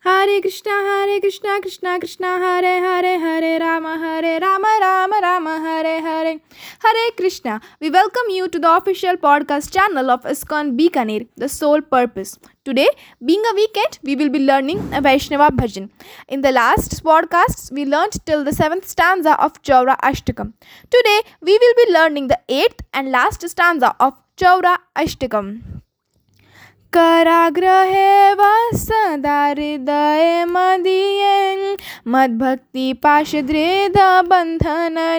Hare Krishna, Hare Krishna, Krishna Krishna, Hare Hare, Hare Rama, Hare Rama, Rama Rama, Hare Hare. Hare Krishna. We welcome you to the official podcast channel of ISKCON Bikaner, The Sole Purpose. Today, being a weekend, we will be learning a Vaishnava bhajan. In the last podcasts, we learned till the seventh stanza of Chaura Ashtakam. Today, we will be learning the eighth and last stanza of Chaura Ashtakam. कराग्रहे सदा हृदय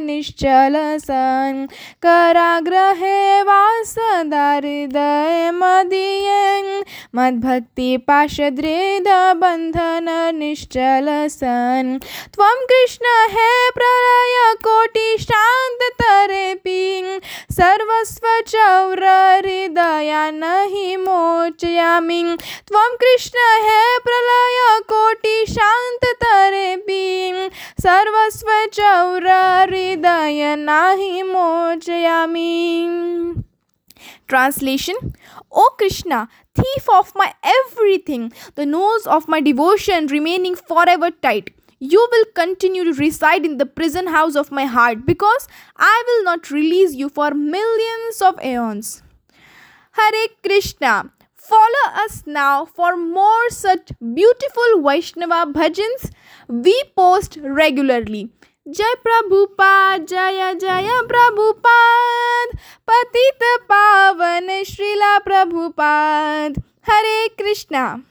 निश्चल सन्। कराग्रहे सदा हृदय मदीये मद्भक्ति पाशद्रेद बन्धन निश्चल सन्। त्वं कृष्ण हे प्रलय कोटि शान्त तरे पिं सर्वस्व चौर चौरहृदया नहि मोचयामी त्वं कृष्ण हे प्रलयकोटिशान्ततरेऽपि सर्वस्व चौर चौरहृदय नहि मोचयामि translation O Krishna thief of my everything the knows of my devotion remaining for ever tight you will continue to reside in the prison house of my heart because I will not release you for millions of aeons. Hare Krishna. Follow us now for more such beautiful Vaishnava bhajans we post regularly. जय प्रभुपाद जय जय प्रभुपाद पतित पावन श्रीला प्रभुपाद हरे कृष्णा